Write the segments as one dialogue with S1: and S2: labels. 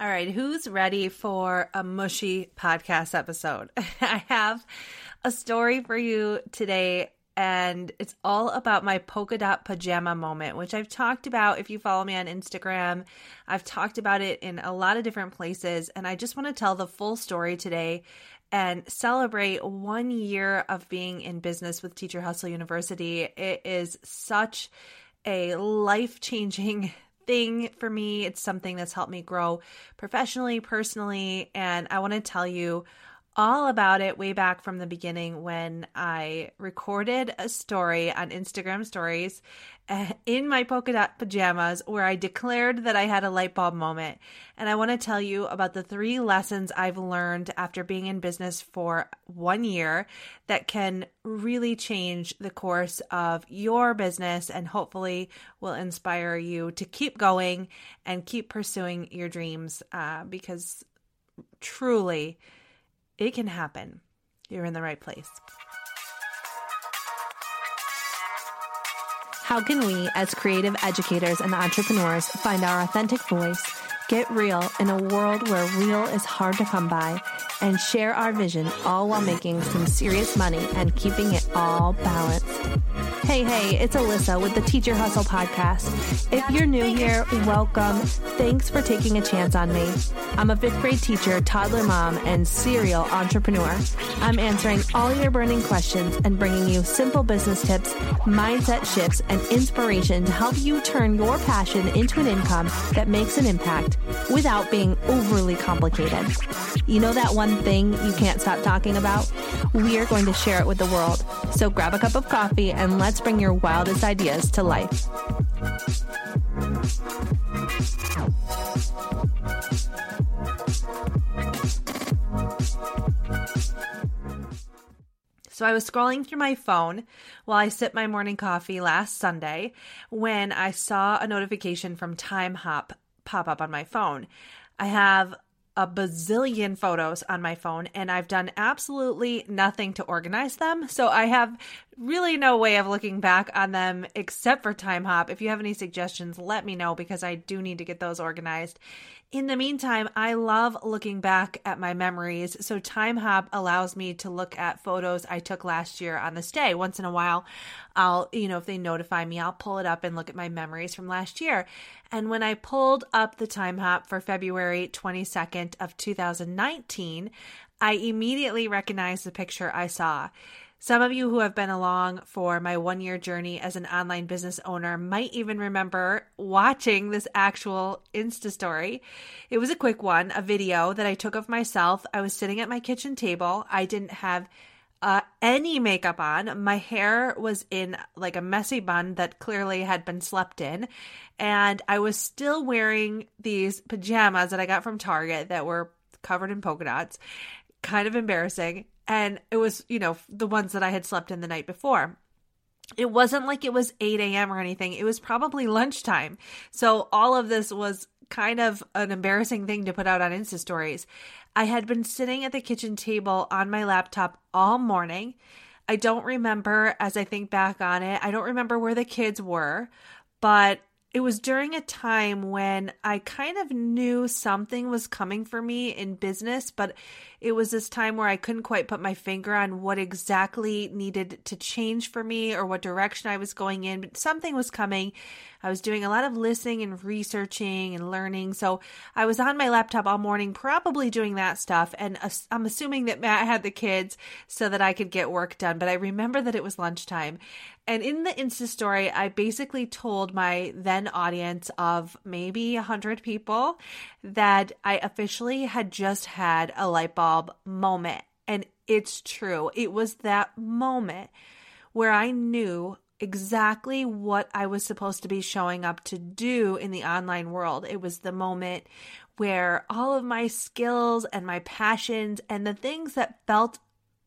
S1: All right, who's ready for a mushy podcast episode? I have a story for you today, and it's all about my polka dot pajama moment, which I've talked about if you follow me on Instagram. I've talked about it in a lot of different places, and I just want to tell the full story today and celebrate one year of being in business with Teacher Hustle University. It is such a life changing thing for me. It's something that's helped me grow professionally, personally, and I want to tell you all about it way back from the beginning when I recorded a story on Instagram stories eh, in my polka dot pajamas where I declared that I had a light bulb moment. And I want to tell you about the three lessons I've learned after being in business for one year that can really change the course of your business and hopefully will inspire you to keep going and keep pursuing your dreams uh, because truly, it can happen. You're in the right place. How can we, as creative educators and entrepreneurs, find our authentic voice, get real in a world where real is hard to come by, and share our vision all while making some serious money and keeping it all balanced? Hey, hey, it's Alyssa with the Teacher Hustle podcast. If you're new here, welcome. Thanks for taking a chance on me. I'm a fifth grade teacher, toddler mom, and serial entrepreneur. I'm answering all your burning questions and bringing you simple business tips, mindset shifts, and inspiration to help you turn your passion into an income that makes an impact without being overly complicated. You know that one thing you can't stop talking about? We are going to share it with the world. So grab a cup of coffee and let's bring your wildest ideas to life. So I was scrolling through my phone while I sipped my morning coffee last Sunday when I saw a notification from Timehop pop up on my phone. I have a bazillion photos on my phone and I've done absolutely nothing to organize them. So I have really no way of looking back on them except for Timehop. If you have any suggestions, let me know because I do need to get those organized. In the meantime, I love looking back at my memories. So Timehop allows me to look at photos I took last year on this day. Once in a while, I'll, you know, if they notify me, I'll pull it up and look at my memories from last year. And when I pulled up the Timehop for February 22nd of 2019, I immediately recognized the picture I saw. Some of you who have been along for my one year journey as an online business owner might even remember watching this actual Insta story. It was a quick one, a video that I took of myself. I was sitting at my kitchen table. I didn't have uh, any makeup on. My hair was in like a messy bun that clearly had been slept in. And I was still wearing these pajamas that I got from Target that were covered in polka dots. Kind of embarrassing and it was, you know, the ones that I had slept in the night before. It wasn't like it was 8 a.m. or anything. It was probably lunchtime. So all of this was kind of an embarrassing thing to put out on Insta stories. I had been sitting at the kitchen table on my laptop all morning. I don't remember, as I think back on it, I don't remember where the kids were, but it was during a time when I kind of knew something was coming for me in business, but it was this time where I couldn't quite put my finger on what exactly needed to change for me or what direction I was going in, but something was coming. I was doing a lot of listening and researching and learning. So I was on my laptop all morning, probably doing that stuff. And I'm assuming that Matt had the kids so that I could get work done. But I remember that it was lunchtime. And in the Insta story, I basically told my then audience of maybe 100 people that I officially had just had a light bulb moment. And it's true. It was that moment where I knew exactly what I was supposed to be showing up to do in the online world. It was the moment where all of my skills and my passions and the things that felt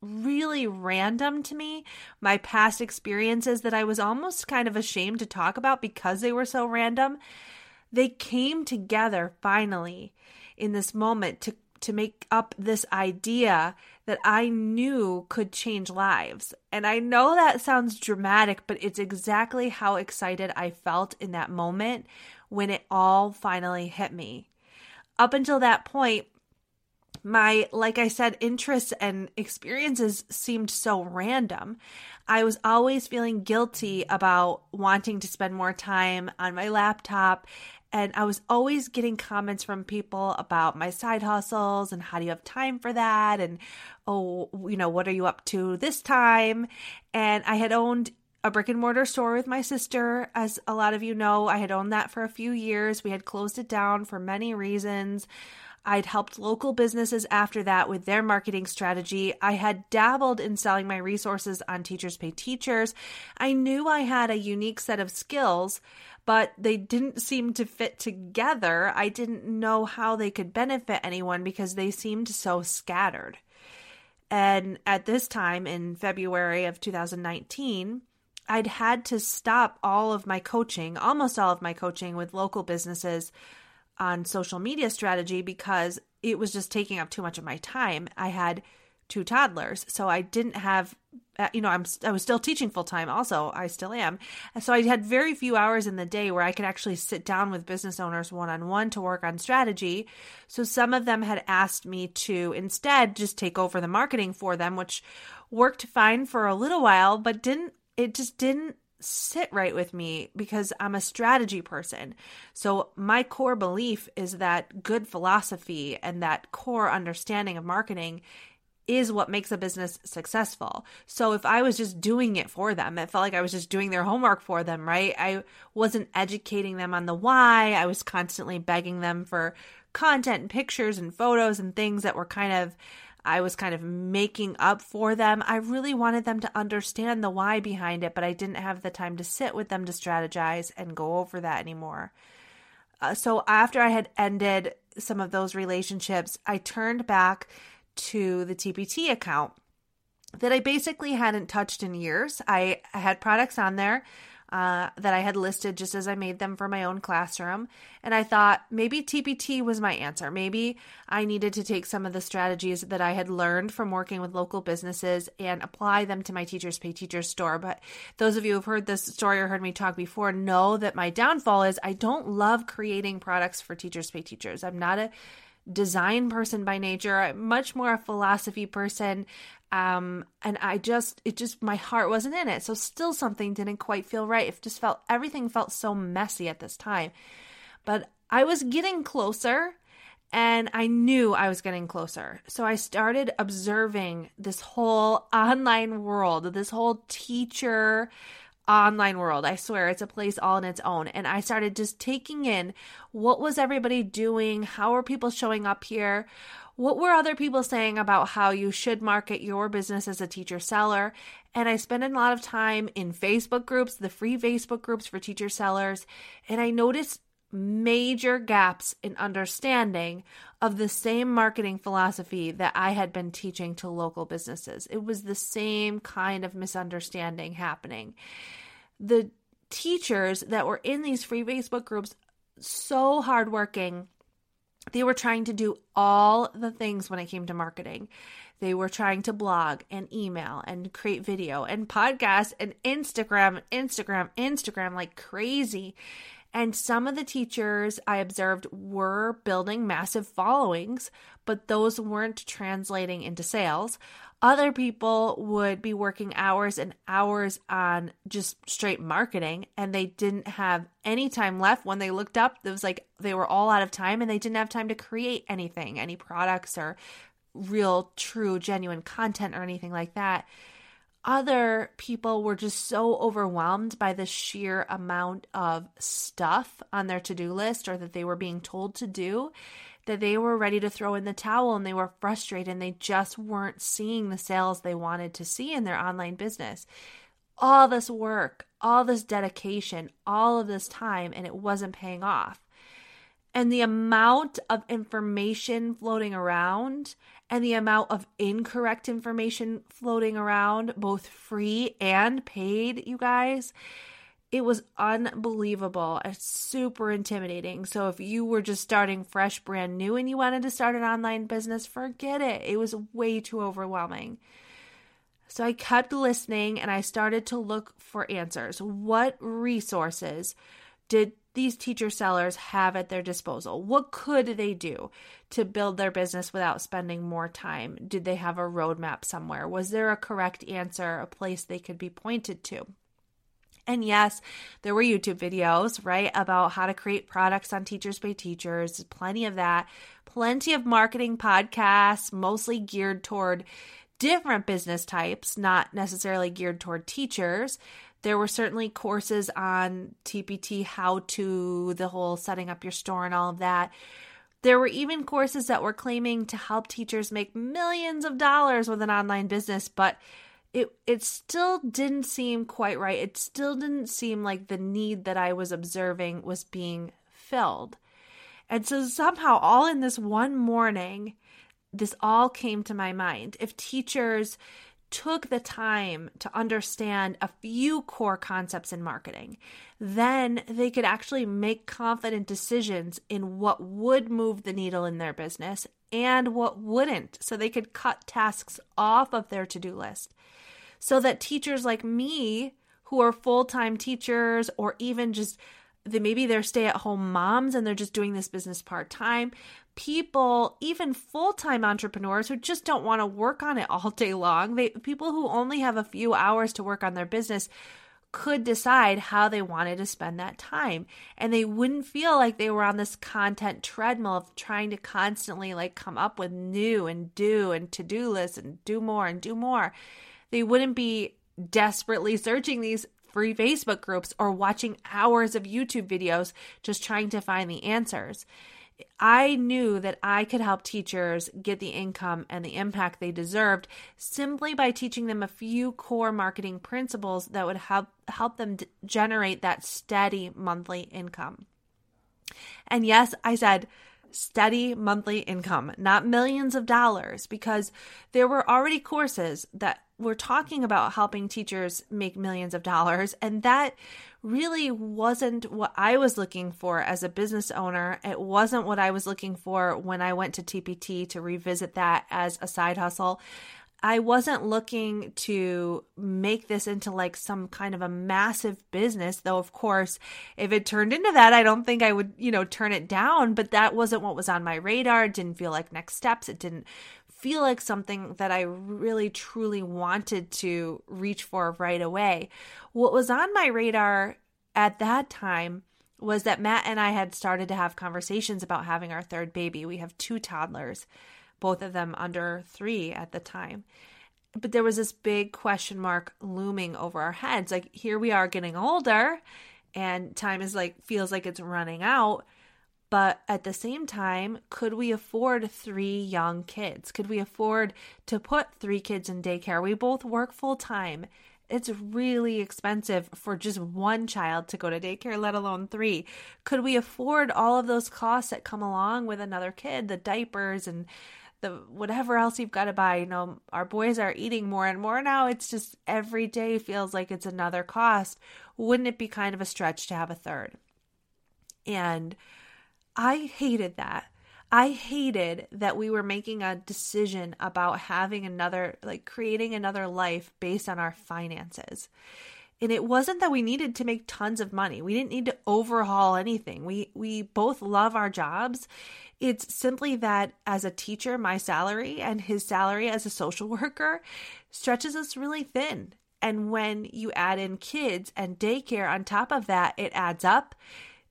S1: really random to me, my past experiences that I was almost kind of ashamed to talk about because they were so random, they came together finally in this moment to to make up this idea that I knew could change lives. And I know that sounds dramatic, but it's exactly how excited I felt in that moment when it all finally hit me. up until that point, my, like I said, interests and experiences seemed so random. I was always feeling guilty about wanting to spend more time on my laptop. And I was always getting comments from people about my side hustles and how do you have time for that? And, oh, you know, what are you up to this time? And I had owned a brick and mortar store with my sister. As a lot of you know, I had owned that for a few years. We had closed it down for many reasons. I'd helped local businesses after that with their marketing strategy. I had dabbled in selling my resources on Teachers Pay Teachers. I knew I had a unique set of skills, but they didn't seem to fit together. I didn't know how they could benefit anyone because they seemed so scattered. And at this time in February of 2019, I'd had to stop all of my coaching, almost all of my coaching with local businesses on social media strategy because it was just taking up too much of my time. I had two toddlers, so I didn't have uh, you know, I'm I was still teaching full time also. I still am. So I had very few hours in the day where I could actually sit down with business owners one on one to work on strategy. So some of them had asked me to instead just take over the marketing for them, which worked fine for a little while, but didn't it just didn't sit right with me because I'm a strategy person. So, my core belief is that good philosophy and that core understanding of marketing is what makes a business successful. So, if I was just doing it for them, it felt like I was just doing their homework for them, right? I wasn't educating them on the why. I was constantly begging them for content and pictures and photos and things that were kind of I was kind of making up for them. I really wanted them to understand the why behind it, but I didn't have the time to sit with them to strategize and go over that anymore. Uh, so after I had ended some of those relationships, I turned back to the TPT account that I basically hadn't touched in years. I, I had products on there uh, that I had listed just as I made them for my own classroom. And I thought maybe TPT was my answer. Maybe I needed to take some of the strategies that I had learned from working with local businesses and apply them to my Teachers Pay Teachers store. But those of you who've heard this story or heard me talk before know that my downfall is I don't love creating products for Teachers Pay Teachers. I'm not a design person by nature. I'm much more a philosophy person. Um, and I just, it just, my heart wasn't in it. So still something didn't quite feel right. It just felt, everything felt so messy at this time. But I was getting closer and I knew I was getting closer. So I started observing this whole online world, this whole teacher online world. I swear it's a place all in its own. And I started just taking in what was everybody doing? How are people showing up here? What were other people saying about how you should market your business as a teacher seller? And I spent a lot of time in Facebook groups, the free Facebook groups for teacher sellers. And I noticed major gaps in understanding of the same marketing philosophy that I had been teaching to local businesses. It was the same kind of misunderstanding happening. The teachers that were in these free Facebook groups, so hardworking, they were trying to do all the things when it came to marketing. They were trying to blog and email and create video and podcast and Instagram, Instagram, Instagram like crazy. And some of the teachers I observed were building massive followings, but those weren't translating into sales. Other people would be working hours and hours on just straight marketing, and they didn't have any time left. When they looked up, it was like they were all out of time and they didn't have time to create anything, any products or real, true, genuine content or anything like that other people were just so overwhelmed by the sheer amount of stuff on their to do list or that they were being told to do that they were ready to throw in the towel and they were frustrated and they just weren't seeing the sales they wanted to see in their online business. All this work, all this dedication, all of this time, and it wasn't paying off. And the amount of information floating around and the amount of incorrect information floating around, both free and paid, you guys, it was unbelievable and super intimidating. So if you were just starting fresh, brand new, and you wanted to start an online business, forget it. It was way too overwhelming. So I kept listening and I started to look for answers. What resources did these teacher sellers have at their disposal? What could they do to build their business without spending more time? Did they have a roadmap somewhere? Was there a correct answer, a place they could be pointed to? And yes, there were YouTube videos, right, about how to create products on Teachers Pay Teachers, plenty of that, plenty of marketing podcasts, mostly geared toward different business types, not necessarily geared toward teachers. There were certainly courses on TPT, how to, the whole setting up your store and all of that. There were even courses that were claiming to help teachers make millions of dollars with an online business, but it it still didn't seem quite right. It still didn't seem like the need that I was observing was being filled. And so somehow all in this one morning, this all came to my mind. If teachers took the time to understand a few core concepts in marketing, then they could actually make confident decisions in what would move the needle in their business and what wouldn't. So they could cut tasks off of their to do list. So that teachers like me, who are full time teachers or even just maybe they're stay at home moms and they're just doing this business part time, people, even full time entrepreneurs who just don't want to work on it all day long, they, people who only have a few hours to work on their business could decide how they wanted to spend that time. And they wouldn't feel like they were on this content treadmill of trying to constantly like come up with new and do and to-do lists and do more and do more. They wouldn't be desperately searching these free Facebook groups or watching hours of YouTube videos just trying to find the answers I knew that I could help teachers get the income and the impact they deserved simply by teaching them a few core marketing principles that would help help them d- generate that steady monthly income. And yes, I said steady monthly income, not millions of dollars, because there were already courses that were talking about helping teachers make millions of dollars. And that really wasn't what I was looking for as a business owner. It wasn't what I was looking for when I went to TPT to revisit that as a side hustle. I wasn't looking to make this into like some kind of a massive business, though, of course, if it turned into that, I don't think I would, you know, turn it down. But that wasn't what was on my radar. It didn't feel like next steps. It didn't feel like something that I really truly wanted to reach for right away. What was on my radar at that time was that Matt and I had started to have conversations about having our third baby. We have two toddlers both of them under three at the time. But there was this big question mark looming over our heads. Like, here we are getting older, and time is like, feels like it's running out. But at the same time, could we afford three young kids? Could we afford to put three kids in daycare? We both work full time. It's really expensive for just one child to go to daycare, let alone three. Could we afford all of those costs that come along with another kid, the diapers and the whatever else you've got to buy. You know, our boys are eating more and more now. It's just every day feels like it's another cost. Wouldn't it be kind of a stretch to have a third? And I hated that. I hated that we were making a decision about having another, like creating another life based on our finances. And it wasn't that we needed to make tons of money. We didn't need to overhaul anything. We we both love our jobs it's simply that as a teacher, my salary and his salary as a social worker stretches us really thin. And when you add in kids and daycare on top of that, it adds up.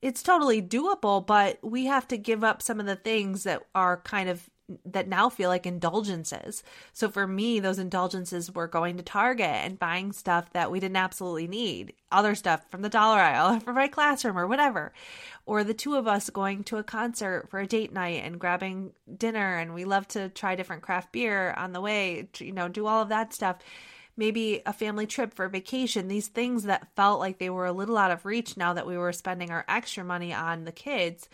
S1: It's totally doable, but we have to give up some of the things that are kind of that now feel like indulgences. So for me, those indulgences were going to Target and buying stuff that we didn't absolutely need, other stuff from the dollar aisle for my classroom or whatever. Or the two of us going to a concert for a date night and grabbing dinner and we love to try different craft beer on the way, you know, do all of that stuff. Maybe a family trip for vacation, these things that felt like they were a little out of reach now that we were spending our extra money on the kids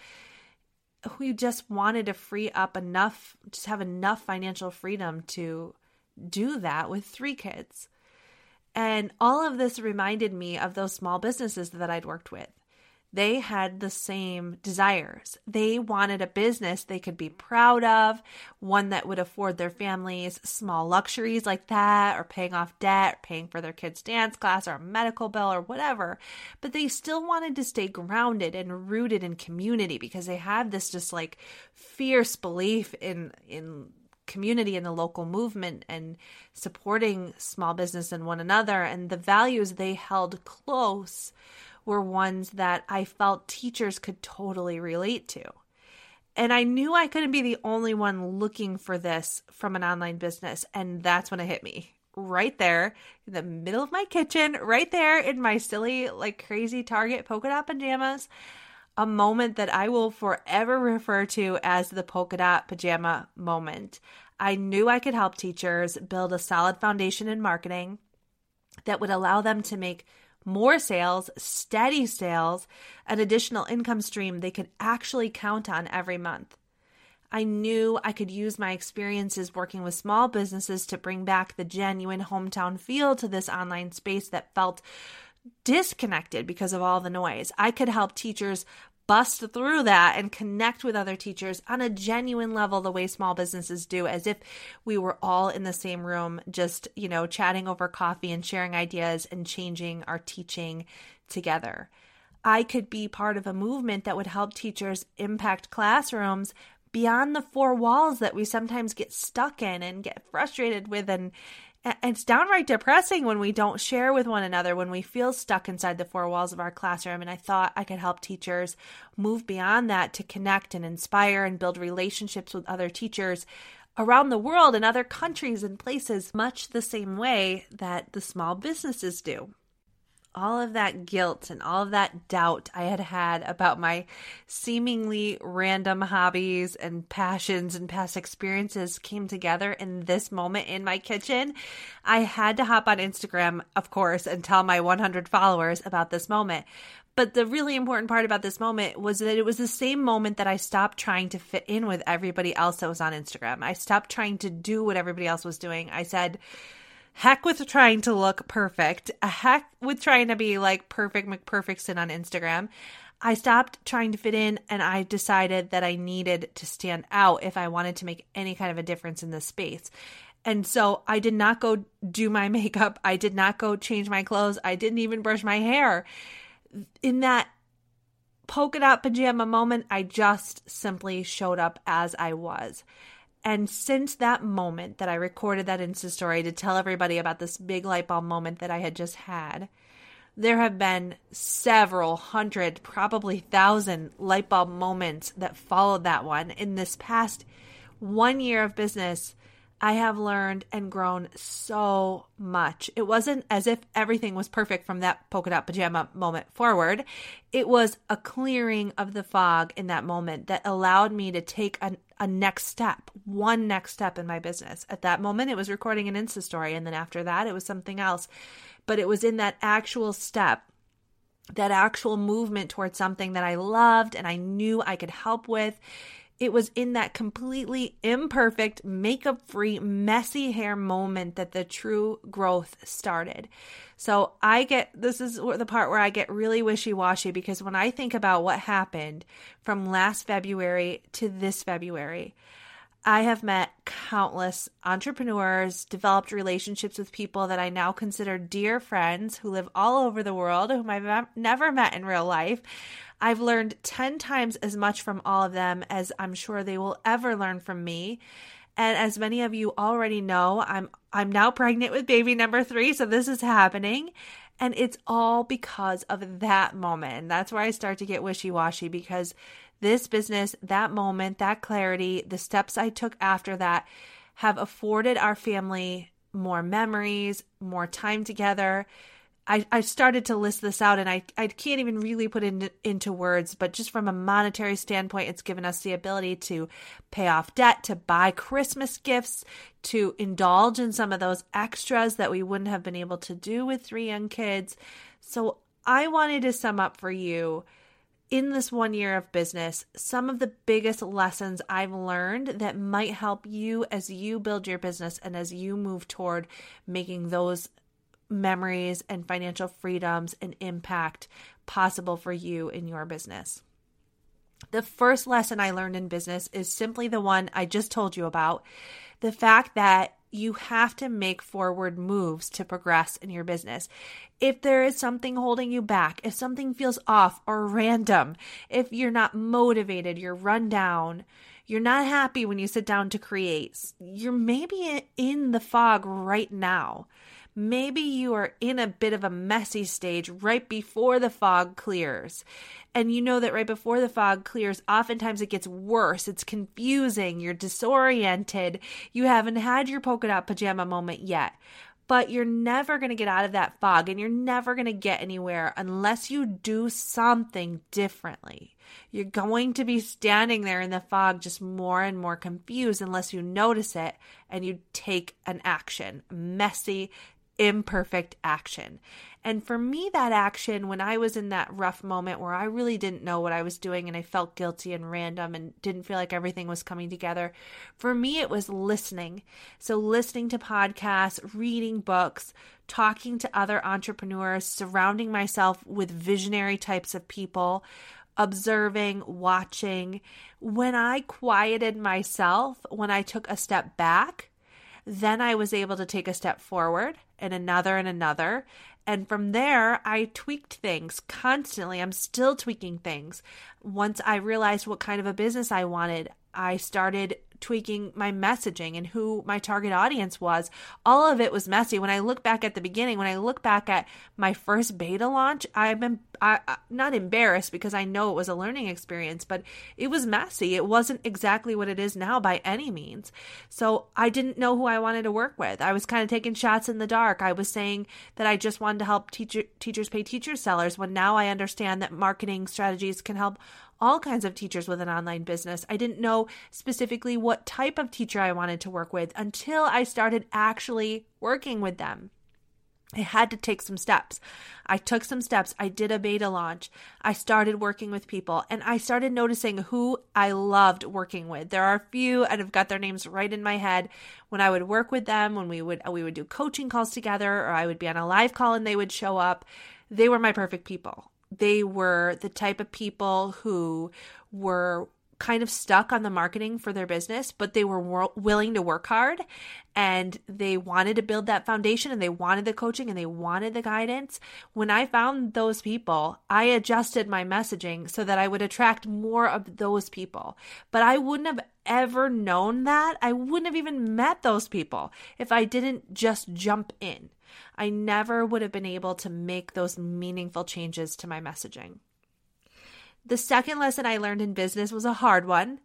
S1: we just wanted to free up enough, just have enough financial freedom to do that with three kids. And all of this reminded me of those small businesses that I'd worked with. They had the same desires. They wanted a business they could be proud of, one that would afford their families small luxuries like that, or paying off debt, or paying for their kids' dance class, or a medical bill, or whatever. But they still wanted to stay grounded and rooted in community because they had this just like fierce belief in in community and the local movement and supporting small business and one another and the values they held close were ones that I felt teachers could totally relate to. And I knew I couldn't be the only one looking for this from an online business. And that's when it hit me right there in the middle of my kitchen, right there in my silly, like crazy Target polka dot pajamas. A moment that I will forever refer to as the polka dot pajama moment. I knew I could help teachers build a solid foundation in marketing that would allow them to make more sales, steady sales, an additional income stream they could actually count on every month. I knew I could use my experiences working with small businesses to bring back the genuine hometown feel to this online space that felt disconnected because of all the noise. I could help teachers bust through that and connect with other teachers on a genuine level the way small businesses do as if we were all in the same room just you know chatting over coffee and sharing ideas and changing our teaching together. I could be part of a movement that would help teachers impact classrooms beyond the four walls that we sometimes get stuck in and get frustrated with and it's downright depressing when we don't share with one another, when we feel stuck inside the four walls of our classroom. And I thought I could help teachers move beyond that to connect and inspire and build relationships with other teachers around the world in other countries and places, much the same way that the small businesses do all of that guilt and all of that doubt I had had about my seemingly random hobbies and passions and past experiences came together in this moment in my kitchen. I had to hop on Instagram, of course, and tell my 100 followers about this moment. But the really important part about this moment was that it was the same moment that I stopped trying to fit in with everybody else that was on Instagram. I stopped trying to do what everybody else was doing. I said, heck with trying to look perfect, a heck with trying to be like perfect McPerfectson on Instagram. I stopped trying to fit in and I decided that I needed to stand out if I wanted to make any kind of a difference in this space. And so I did not go do my makeup. I did not go change my clothes. I didn't even brush my hair. In that polka dot pajama moment, I just simply showed up as I was. And since that moment that I recorded that Insta story to tell everybody about this big light bulb moment that I had just had, there have been several hundred, probably thousand light bulb moments that followed that one. In this past one year of business I have learned and grown so much. It wasn't as if everything was perfect from that polka dot pajama moment forward. It was a clearing of the fog in that moment that allowed me to take a, a next step, one next step in my business. At that moment, it was recording an Insta story. And then after that, it was something else. But it was in that actual step that actual movement towards something that I loved and I knew I could help with it was in that completely imperfect, makeup free, messy hair moment that the true growth started. So I get this is the part where I get really wishy washy because when I think about what happened from last February to this February, I have met countless entrepreneurs, developed relationships with people that I now consider dear friends who live all over the world, whom I've never met in real life. I've learned 10 times as much from all of them as I'm sure they will ever learn from me. And as many of you already know, I'm I'm now pregnant with baby number 3, so this is happening. And it's all because of that moment. And that's where I start to get wishy-washy because this business, that moment, that clarity, the steps I took after that have afforded our family more memories, more time together, I, I started to list this out and I, I can't even really put it into words, but just from a monetary standpoint, it's given us the ability to pay off debt, to buy Christmas gifts, to indulge in some of those extras that we wouldn't have been able to do with three young kids. So I wanted to sum up for you in this one year of business some of the biggest lessons I've learned that might help you as you build your business and as you move toward making those memories and financial freedoms and impact possible for you in your business. The first lesson I learned in business is simply the one I just told you about the fact that you have to make forward moves to progress in your business. If there is something holding you back, if something feels off or random, if you're not motivated, you're run down, you're not happy when you sit down to create, you're maybe in the fog right now. Maybe you are in a bit of a messy stage right before the fog clears. And you know that right before the fog clears, oftentimes it gets worse. It's confusing. You're disoriented. You haven't had your polka dot pajama moment yet. But you're never going to get out of that fog and you're never going to get anywhere unless you do something differently. You're going to be standing there in the fog, just more and more confused unless you notice it and you take an action. Messy, imperfect action. And for me, that action, when I was in that rough moment where I really didn't know what I was doing and I felt guilty and random and didn't feel like everything was coming together, for me, it was listening. So, listening to podcasts, reading books, talking to other entrepreneurs, surrounding myself with visionary types of people, observing, watching. When I quieted myself, when I took a step back, then I was able to take a step forward and another and another. And from there, I tweaked things constantly. I'm still tweaking things. Once I realized what kind of a business I wanted, I started tweaking my messaging and who my target audience was. All of it was messy. When I look back at the beginning, when I look back at my first beta launch, I've been I, I, not embarrassed because I know it was a learning experience, but it was messy. It wasn't exactly what it is now by any means. So I didn't know who I wanted to work with. I was kind of taking shots in the dark. I was saying that I just wanted to help teacher, teachers pay teacher sellers when now I understand that marketing strategies can help all kinds of teachers with an online business. I didn't know specifically what type of teacher I wanted to work with until I started actually working with them. I had to take some steps. I took some steps. I did a beta launch. I started working with people and I started noticing who I loved working with. There are a few and I've got their names right in my head. When I would work with them, when we would we would do coaching calls together or I would be on a live call and they would show up, they were my perfect people they were the type of people who were kind of stuck on the marketing for their business, but they were willing to work hard and they wanted to build that foundation and they wanted the coaching and they wanted the guidance. When I found those people, I adjusted my messaging so that I would attract more of those people. But I wouldn't have ever known that. I wouldn't have even met those people if I didn't just jump in. I never would have been able to make those meaningful changes to my messaging. The second lesson I learned in business was a hard one.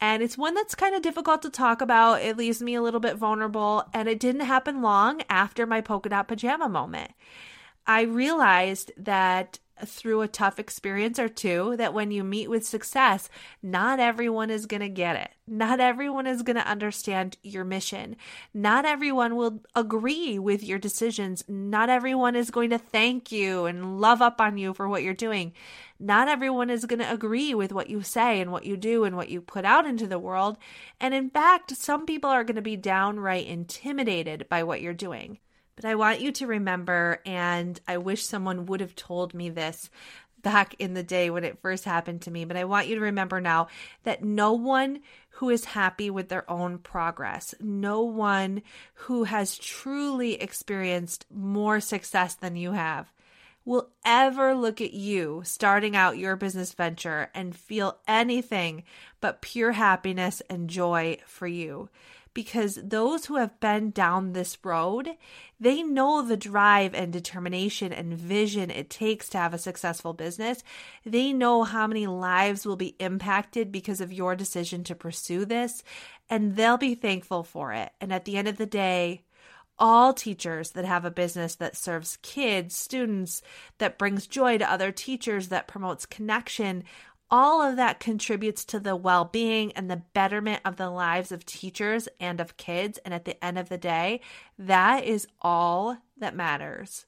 S1: And it's one that's kind of difficult to talk about. It leaves me a little bit vulnerable. And it didn't happen long after my polka dot pajama moment. I realized that through a tough experience or two that when you meet with success, not everyone is going to get it. Not everyone is going to understand your mission. Not everyone will agree with your decisions. Not everyone is going to thank you and love up on you for what you're doing. Not everyone is going to agree with what you say and what you do and what you put out into the world. And in fact, some people are going to be downright intimidated by what you're doing. But I want you to remember, and I wish someone would have told me this back in the day when it first happened to me, but I want you to remember now that no one who is happy with their own progress, no one who has truly experienced more success than you have, will ever look at you starting out your business venture and feel anything but pure happiness and joy for you because those who have been down this road, they know the drive and determination and vision it takes to have a successful business. They know how many lives will be impacted because of your decision to pursue this, and they'll be thankful for it. And at the end of the day, all teachers that have a business that serves kids, students, that brings joy to other teachers, that promotes connection, all of that contributes to the well being and the betterment of the lives of teachers and of kids. And at the end of the day, that is all that matters.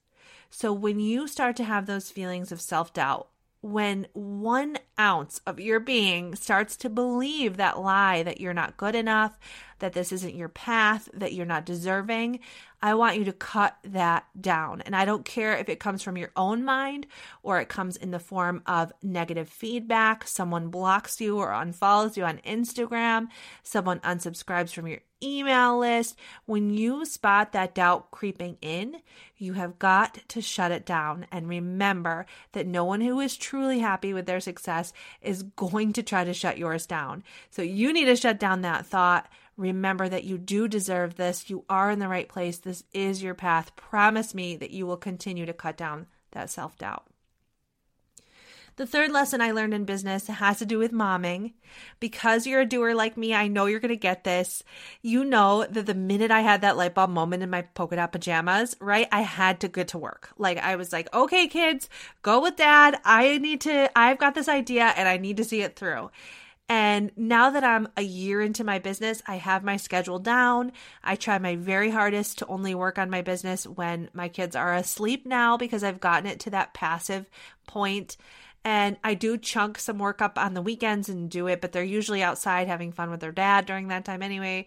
S1: So when you start to have those feelings of self doubt, when one ounce of your being starts to believe that lie that you're not good enough, that this isn't your path, that you're not deserving, I want you to cut that down. And I don't care if it comes from your own mind or it comes in the form of negative feedback, someone blocks you or unfollows you on Instagram, someone unsubscribes from your email list. When you spot that doubt creeping in, you have got to shut it down and remember that no one who is truly happy with their success is going to try to shut yours down. So you need to shut down that thought. Remember that you do deserve this. You are in the right place. This is your path. Promise me that you will continue to cut down that self doubt. The third lesson I learned in business has to do with momming. Because you're a doer like me, I know you're going to get this. You know that the minute I had that light bulb moment in my polka dot pajamas, right, I had to get to work. Like, I was like, okay, kids, go with dad. I need to, I've got this idea and I need to see it through. And now that I'm a year into my business, I have my schedule down. I try my very hardest to only work on my business when my kids are asleep now because I've gotten it to that passive point. And I do chunk some work up on the weekends and do it, but they're usually outside having fun with their dad during that time anyway.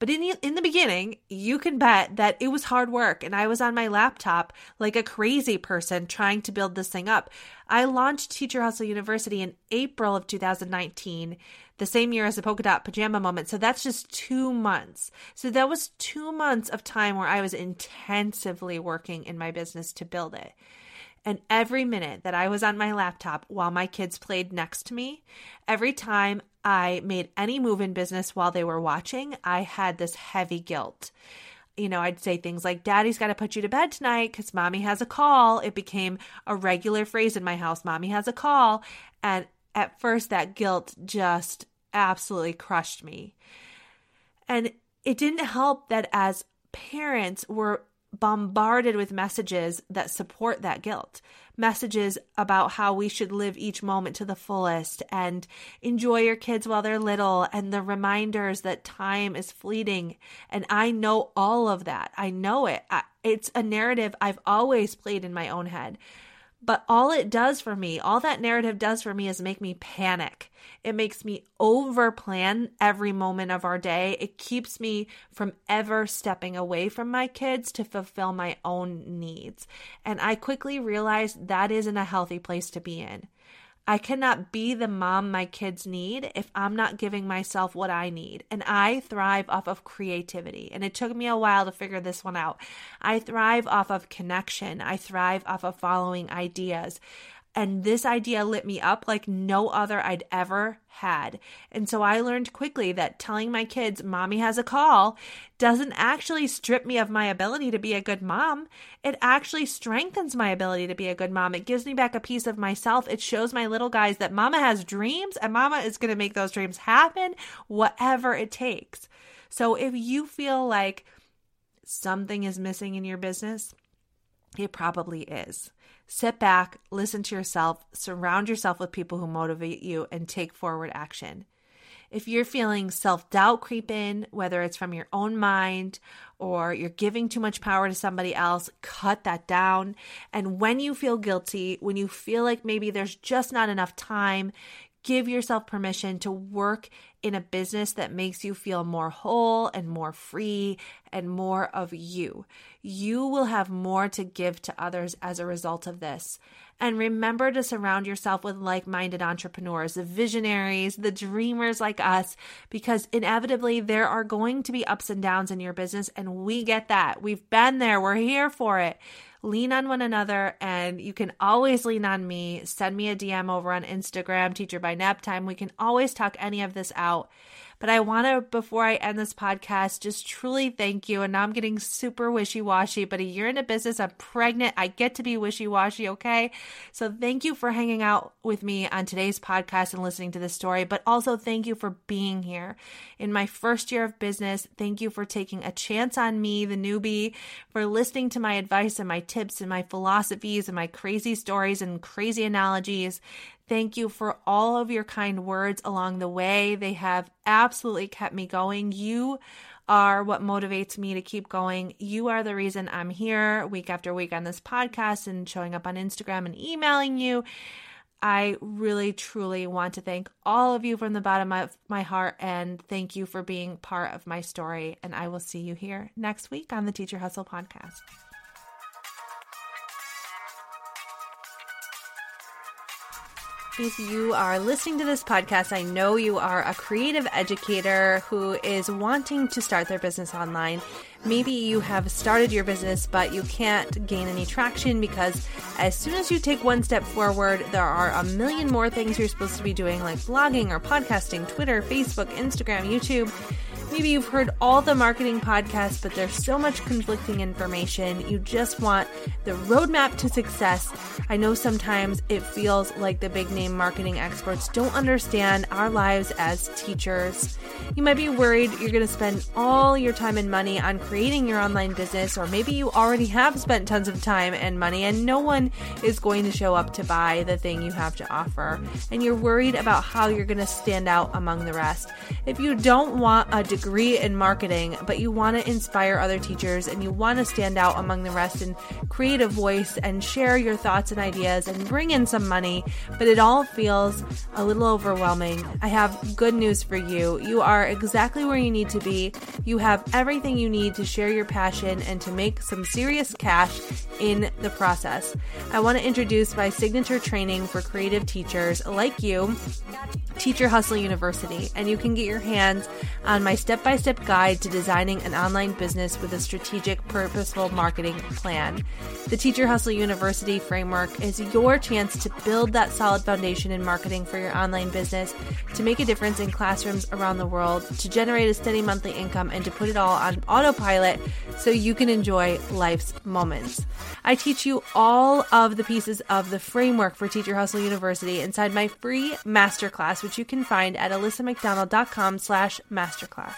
S1: But in the, in the beginning, you can bet that it was hard work and I was on my laptop like a crazy person trying to build this thing up. I launched Teacher Hustle University in April of 2019, the same year as the polka dot pajama moment. So that's just two months. So that was two months of time where I was intensively working in my business to build it. And every minute that I was on my laptop while my kids played next to me, every time I made any move in business while they were watching, I had this heavy guilt. You know, I'd say things like, Daddy's got to put you to bed tonight because mommy has a call. It became a regular phrase in my house Mommy has a call. And at first, that guilt just absolutely crushed me. And it didn't help that as parents, we're bombarded with messages that support that guilt. Messages about how we should live each moment to the fullest and enjoy your kids while they're little, and the reminders that time is fleeting. And I know all of that. I know it. It's a narrative I've always played in my own head. But all it does for me, all that narrative does for me is make me panic. It makes me over plan every moment of our day. It keeps me from ever stepping away from my kids to fulfill my own needs. And I quickly realized that isn't a healthy place to be in. I cannot be the mom my kids need if I'm not giving myself what I need. And I thrive off of creativity. And it took me a while to figure this one out. I thrive off of connection. I thrive off of following ideas. And this idea lit me up like no other I'd ever had. And so I learned quickly that telling my kids, mommy has a call, doesn't actually strip me of my ability to be a good mom. It actually strengthens my ability to be a good mom. It gives me back a piece of myself. It shows my little guys that mama has dreams and mama is going to make those dreams happen, whatever it takes. So if you feel like something is missing in your business, it probably is. Sit back, listen to yourself, surround yourself with people who motivate you, and take forward action. If you're feeling self doubt creep in, whether it's from your own mind or you're giving too much power to somebody else, cut that down. And when you feel guilty, when you feel like maybe there's just not enough time, give yourself permission to work in a business that makes you feel more whole and more free and more of you. You will have more to give to others as a result of this. And remember to surround yourself with like minded entrepreneurs, the visionaries, the dreamers like us, because inevitably there are going to be ups and downs in your business. And we get that. We've been there, we're here for it lean on one another and you can always lean on me. Send me a DM over on Instagram, teacher by nap time. We can always talk any of this out. But I want to, before I end this podcast, just truly thank you. And now I'm getting super wishy washy, but a year into business, I'm pregnant. I get to be wishy washy, okay? So thank you for hanging out with me on today's podcast and listening to this story, but also thank you for being here. In my first year of business, thank you for taking a chance on me, the newbie, for listening to my advice and my tips and my philosophies and my crazy stories and crazy analogies. Thank you for all of your kind words along the way. They have absolutely kept me going. You are what motivates me to keep going. You are the reason I'm here week after week on this podcast and showing up on Instagram and emailing you. I really, truly want to thank all of you from the bottom of my heart and thank you for being part of my story. And I will see you here next week on the Teacher Hustle podcast. If you are listening to this podcast, I know you are a creative educator who is wanting to start their business online. Maybe you have started your business, but you can't gain any traction because as soon as you take one step forward, there are a million more things you're supposed to be doing, like blogging or podcasting, Twitter, Facebook, Instagram, YouTube. Maybe you've heard all the marketing podcasts, but there's so much conflicting information. You just want the roadmap to success. I know sometimes it feels like the big name marketing experts don't understand our lives as teachers. You might be worried you're going to spend all your time and money on creating your online business, or maybe you already have spent tons of time and money and no one is going to show up to buy the thing you have to offer. And you're worried about how you're going to stand out among the rest. If you don't want a degree, in marketing, but you want to inspire other teachers and you want to stand out among the rest and create a voice and share your thoughts and ideas and bring in some money, but it all feels a little overwhelming. I have good news for you. You are exactly where you need to be. You have everything you need to share your passion and to make some serious cash in the process. I want to introduce my signature training for creative teachers like you, Teacher Hustle University, and you can get your hands on my step by step guide to designing an online business with a strategic, purposeful marketing plan. The Teacher Hustle University framework is your chance to build that solid foundation in marketing for your online business, to make a difference in classrooms around the world, to generate a steady monthly income, and to put it all on autopilot so you can enjoy life's moments. I teach you all of the pieces of the framework for Teacher Hustle University inside my free masterclass, which you can find at alyssamcdonald.com slash masterclass.